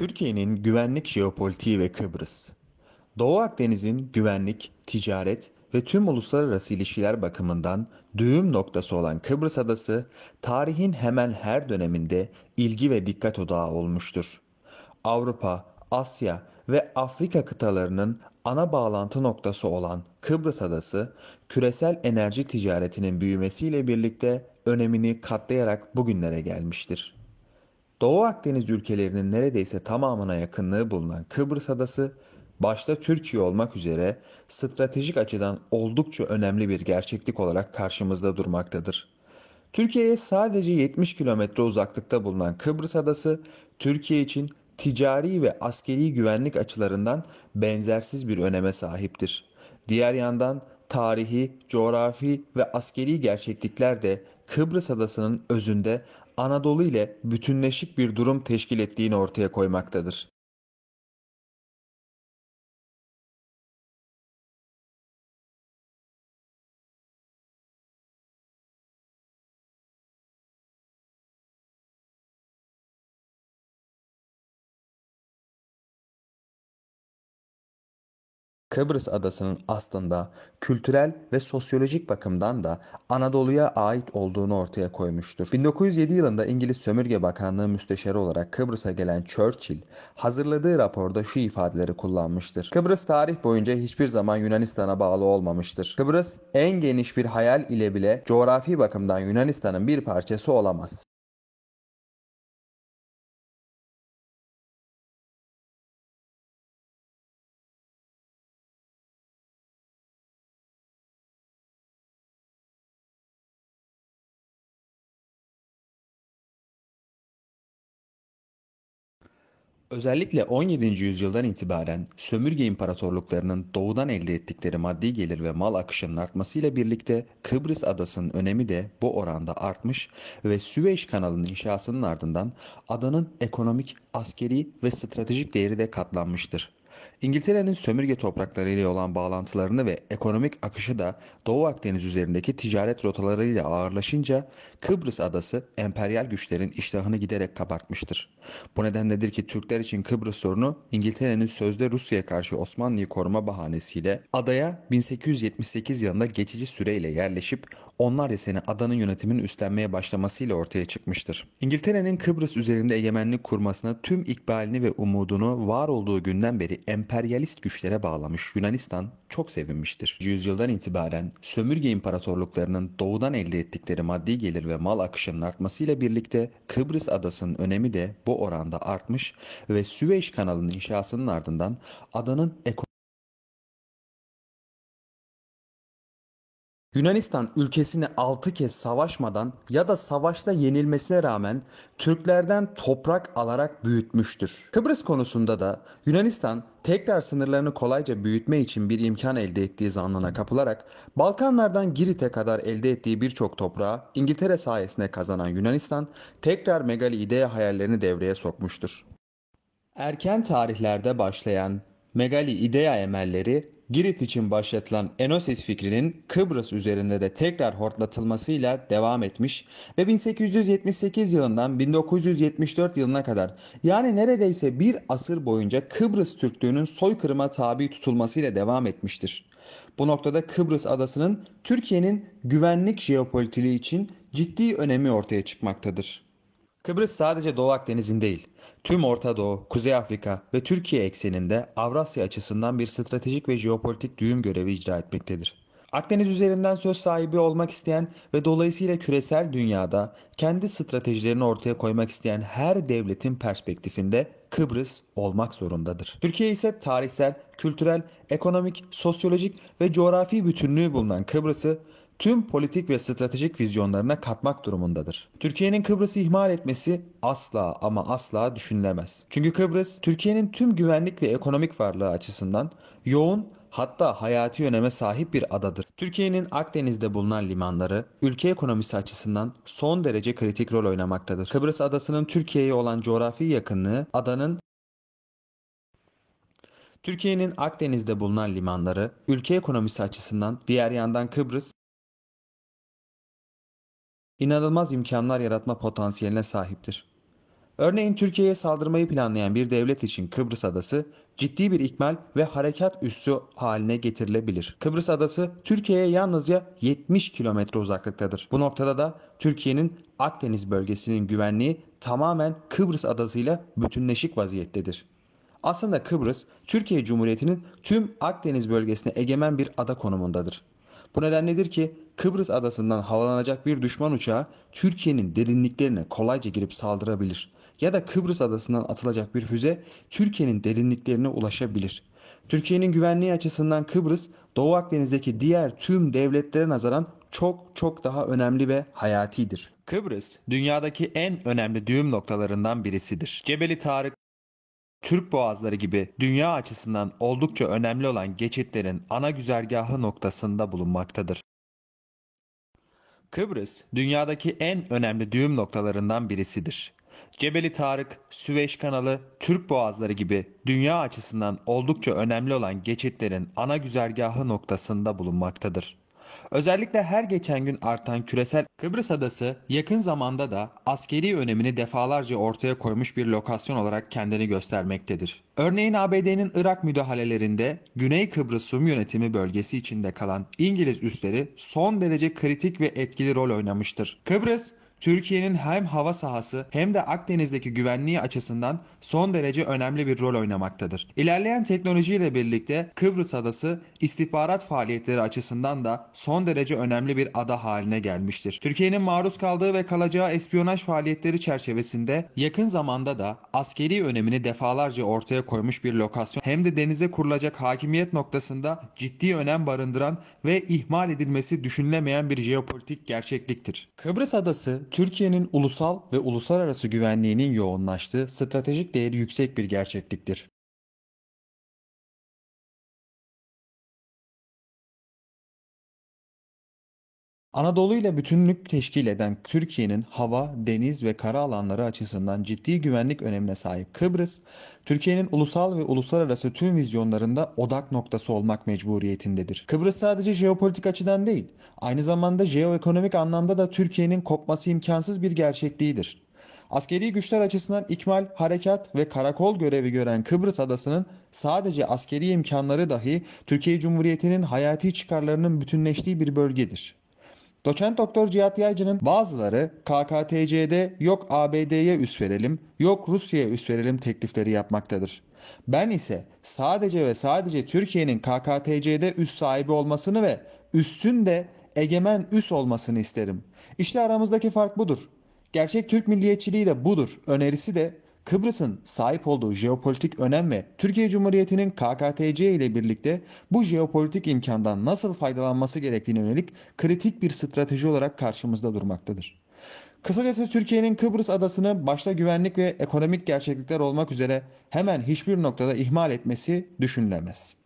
Türkiye'nin güvenlik jeopolitiği ve Kıbrıs. Doğu Akdeniz'in güvenlik, ticaret ve tüm uluslararası ilişkiler bakımından düğüm noktası olan Kıbrıs Adası, tarihin hemen her döneminde ilgi ve dikkat odağı olmuştur. Avrupa, Asya ve Afrika kıtalarının ana bağlantı noktası olan Kıbrıs Adası, küresel enerji ticaretinin büyümesiyle birlikte önemini katlayarak bugünlere gelmiştir. Doğu Akdeniz ülkelerinin neredeyse tamamına yakınlığı bulunan Kıbrıs Adası, başta Türkiye olmak üzere stratejik açıdan oldukça önemli bir gerçeklik olarak karşımızda durmaktadır. Türkiye'ye sadece 70 kilometre uzaklıkta bulunan Kıbrıs Adası, Türkiye için ticari ve askeri güvenlik açılarından benzersiz bir öneme sahiptir. Diğer yandan tarihi, coğrafi ve askeri gerçeklikler de Kıbrıs Adası'nın özünde Anadolu ile bütünleşik bir durum teşkil ettiğini ortaya koymaktadır. Kıbrıs Adası'nın aslında kültürel ve sosyolojik bakımdan da Anadolu'ya ait olduğunu ortaya koymuştur. 1907 yılında İngiliz Sömürge Bakanlığı Müsteşarı olarak Kıbrıs'a gelen Churchill, hazırladığı raporda şu ifadeleri kullanmıştır. Kıbrıs tarih boyunca hiçbir zaman Yunanistan'a bağlı olmamıştır. Kıbrıs en geniş bir hayal ile bile coğrafi bakımdan Yunanistan'ın bir parçası olamaz. Özellikle 17. yüzyıldan itibaren sömürge imparatorluklarının doğudan elde ettikleri maddi gelir ve mal akışının artmasıyla birlikte Kıbrıs adasının önemi de bu oranda artmış ve Süveyş kanalının inşasının ardından adanın ekonomik, askeri ve stratejik değeri de katlanmıştır. İngiltere'nin sömürge topraklarıyla olan bağlantılarını ve ekonomik akışı da Doğu Akdeniz üzerindeki ticaret rotalarıyla ağırlaşınca Kıbrıs adası emperyal güçlerin iştahını giderek kabartmıştır. Bu nedenledir ki Türkler için Kıbrıs sorunu İngiltere'nin sözde Rusya'ya karşı Osmanlı'yı koruma bahanesiyle adaya 1878 yılında geçici süreyle yerleşip onlarca sene adanın yönetimini üstlenmeye başlamasıyla ortaya çıkmıştır. İngiltere'nin Kıbrıs üzerinde egemenlik kurmasına tüm ikbalini ve umudunu var olduğu günden beri emperyalist güçlere bağlamış Yunanistan çok sevinmiştir. Yüzyıldan itibaren sömürge imparatorluklarının doğudan elde ettikleri maddi gelir ve mal akışının artmasıyla birlikte Kıbrıs adasının önemi de bu oranda artmış ve Süveyş kanalının inşasının ardından adanın ekonomik Yunanistan ülkesini 6 kez savaşmadan ya da savaşta yenilmesine rağmen Türklerden toprak alarak büyütmüştür. Kıbrıs konusunda da Yunanistan tekrar sınırlarını kolayca büyütme için bir imkan elde ettiği zannına kapılarak Balkanlardan Girit'e kadar elde ettiği birçok toprağı İngiltere sayesinde kazanan Yunanistan tekrar Megali İdea hayallerini devreye sokmuştur. Erken tarihlerde başlayan Megali İdea emelleri Girit için başlatılan Enosis fikrinin Kıbrıs üzerinde de tekrar hortlatılmasıyla devam etmiş ve 1878 yılından 1974 yılına kadar yani neredeyse bir asır boyunca Kıbrıs Türklüğünün soykırıma tabi tutulmasıyla devam etmiştir. Bu noktada Kıbrıs adasının Türkiye'nin güvenlik jeopolitiği için ciddi önemi ortaya çıkmaktadır. Kıbrıs sadece Doğu Akdeniz'in değil, tüm Orta Doğu, Kuzey Afrika ve Türkiye ekseninde Avrasya açısından bir stratejik ve jeopolitik düğüm görevi icra etmektedir. Akdeniz üzerinden söz sahibi olmak isteyen ve dolayısıyla küresel dünyada kendi stratejilerini ortaya koymak isteyen her devletin perspektifinde Kıbrıs olmak zorundadır. Türkiye ise tarihsel, kültürel, ekonomik, sosyolojik ve coğrafi bütünlüğü bulunan Kıbrıs'ı tüm politik ve stratejik vizyonlarına katmak durumundadır. Türkiye'nin Kıbrıs'ı ihmal etmesi asla ama asla düşünülemez. Çünkü Kıbrıs, Türkiye'nin tüm güvenlik ve ekonomik varlığı açısından yoğun hatta hayati öneme sahip bir adadır. Türkiye'nin Akdeniz'de bulunan limanları ülke ekonomisi açısından son derece kritik rol oynamaktadır. Kıbrıs adasının Türkiye'ye olan coğrafi yakınlığı adanın Türkiye'nin Akdeniz'de bulunan limanları ülke ekonomisi açısından diğer yandan Kıbrıs inanılmaz imkanlar yaratma potansiyeline sahiptir. Örneğin Türkiye'ye saldırmayı planlayan bir devlet için Kıbrıs adası ciddi bir ikmal ve harekat üssü haline getirilebilir. Kıbrıs adası Türkiye'ye yalnızca 70 kilometre uzaklıktadır. Bu noktada da Türkiye'nin Akdeniz bölgesinin güvenliği tamamen Kıbrıs adasıyla bütünleşik vaziyettedir. Aslında Kıbrıs, Türkiye Cumhuriyeti'nin tüm Akdeniz bölgesine egemen bir ada konumundadır. Bu nedenledir ki Kıbrıs adasından havalanacak bir düşman uçağı Türkiye'nin derinliklerine kolayca girip saldırabilir. Ya da Kıbrıs adasından atılacak bir füze Türkiye'nin derinliklerine ulaşabilir. Türkiye'nin güvenliği açısından Kıbrıs, Doğu Akdeniz'deki diğer tüm devletlere nazaran çok çok daha önemli ve hayatidir. Kıbrıs, dünyadaki en önemli düğüm noktalarından birisidir. Cebeli Tarık Türk boğazları gibi dünya açısından oldukça önemli olan geçitlerin ana güzergahı noktasında bulunmaktadır. Kıbrıs, dünyadaki en önemli düğüm noktalarından birisidir. Cebeli Tarık, Süveyş kanalı, Türk boğazları gibi dünya açısından oldukça önemli olan geçitlerin ana güzergahı noktasında bulunmaktadır. Özellikle her geçen gün artan küresel Kıbrıs adası yakın zamanda da askeri önemini defalarca ortaya koymuş bir lokasyon olarak kendini göstermektedir. Örneğin ABD'nin Irak müdahalelerinde Güney Kıbrıs Rum yönetimi bölgesi içinde kalan İngiliz üsleri son derece kritik ve etkili rol oynamıştır. Kıbrıs Türkiye'nin hem hava sahası hem de Akdeniz'deki güvenliği açısından son derece önemli bir rol oynamaktadır. İlerleyen teknolojiyle birlikte Kıbrıs adası istihbarat faaliyetleri açısından da son derece önemli bir ada haline gelmiştir. Türkiye'nin maruz kaldığı ve kalacağı espiyonaj faaliyetleri çerçevesinde yakın zamanda da askeri önemini defalarca ortaya koymuş bir lokasyon hem de denize kurulacak hakimiyet noktasında ciddi önem barındıran ve ihmal edilmesi düşünülemeyen bir jeopolitik gerçekliktir. Kıbrıs adası Türkiye'nin ulusal ve uluslararası güvenliğinin yoğunlaştığı stratejik değeri yüksek bir gerçekliktir. Anadolu ile bütünlük teşkil eden Türkiye'nin hava, deniz ve kara alanları açısından ciddi güvenlik önemine sahip Kıbrıs, Türkiye'nin ulusal ve uluslararası tüm vizyonlarında odak noktası olmak mecburiyetindedir. Kıbrıs sadece jeopolitik açıdan değil, aynı zamanda jeoekonomik anlamda da Türkiye'nin kopması imkansız bir gerçekliğidir. Askeri güçler açısından ikmal, harekat ve karakol görevi gören Kıbrıs adasının sadece askeri imkanları dahi Türkiye Cumhuriyeti'nin hayati çıkarlarının bütünleştiği bir bölgedir. Doçent Doktor Cihat Yaycı'nın bazıları KKTC'de yok ABD'ye üs verelim, yok Rusya'ya üs verelim teklifleri yapmaktadır. Ben ise sadece ve sadece Türkiye'nin KKTC'de üs sahibi olmasını ve üssün de egemen üs olmasını isterim. İşte aramızdaki fark budur. Gerçek Türk milliyetçiliği de budur. Önerisi de Kıbrıs'ın sahip olduğu jeopolitik önem ve Türkiye Cumhuriyeti'nin KKTC ile birlikte bu jeopolitik imkandan nasıl faydalanması gerektiğine yönelik kritik bir strateji olarak karşımızda durmaktadır. Kısacası Türkiye'nin Kıbrıs adasını başta güvenlik ve ekonomik gerçeklikler olmak üzere hemen hiçbir noktada ihmal etmesi düşünülemez.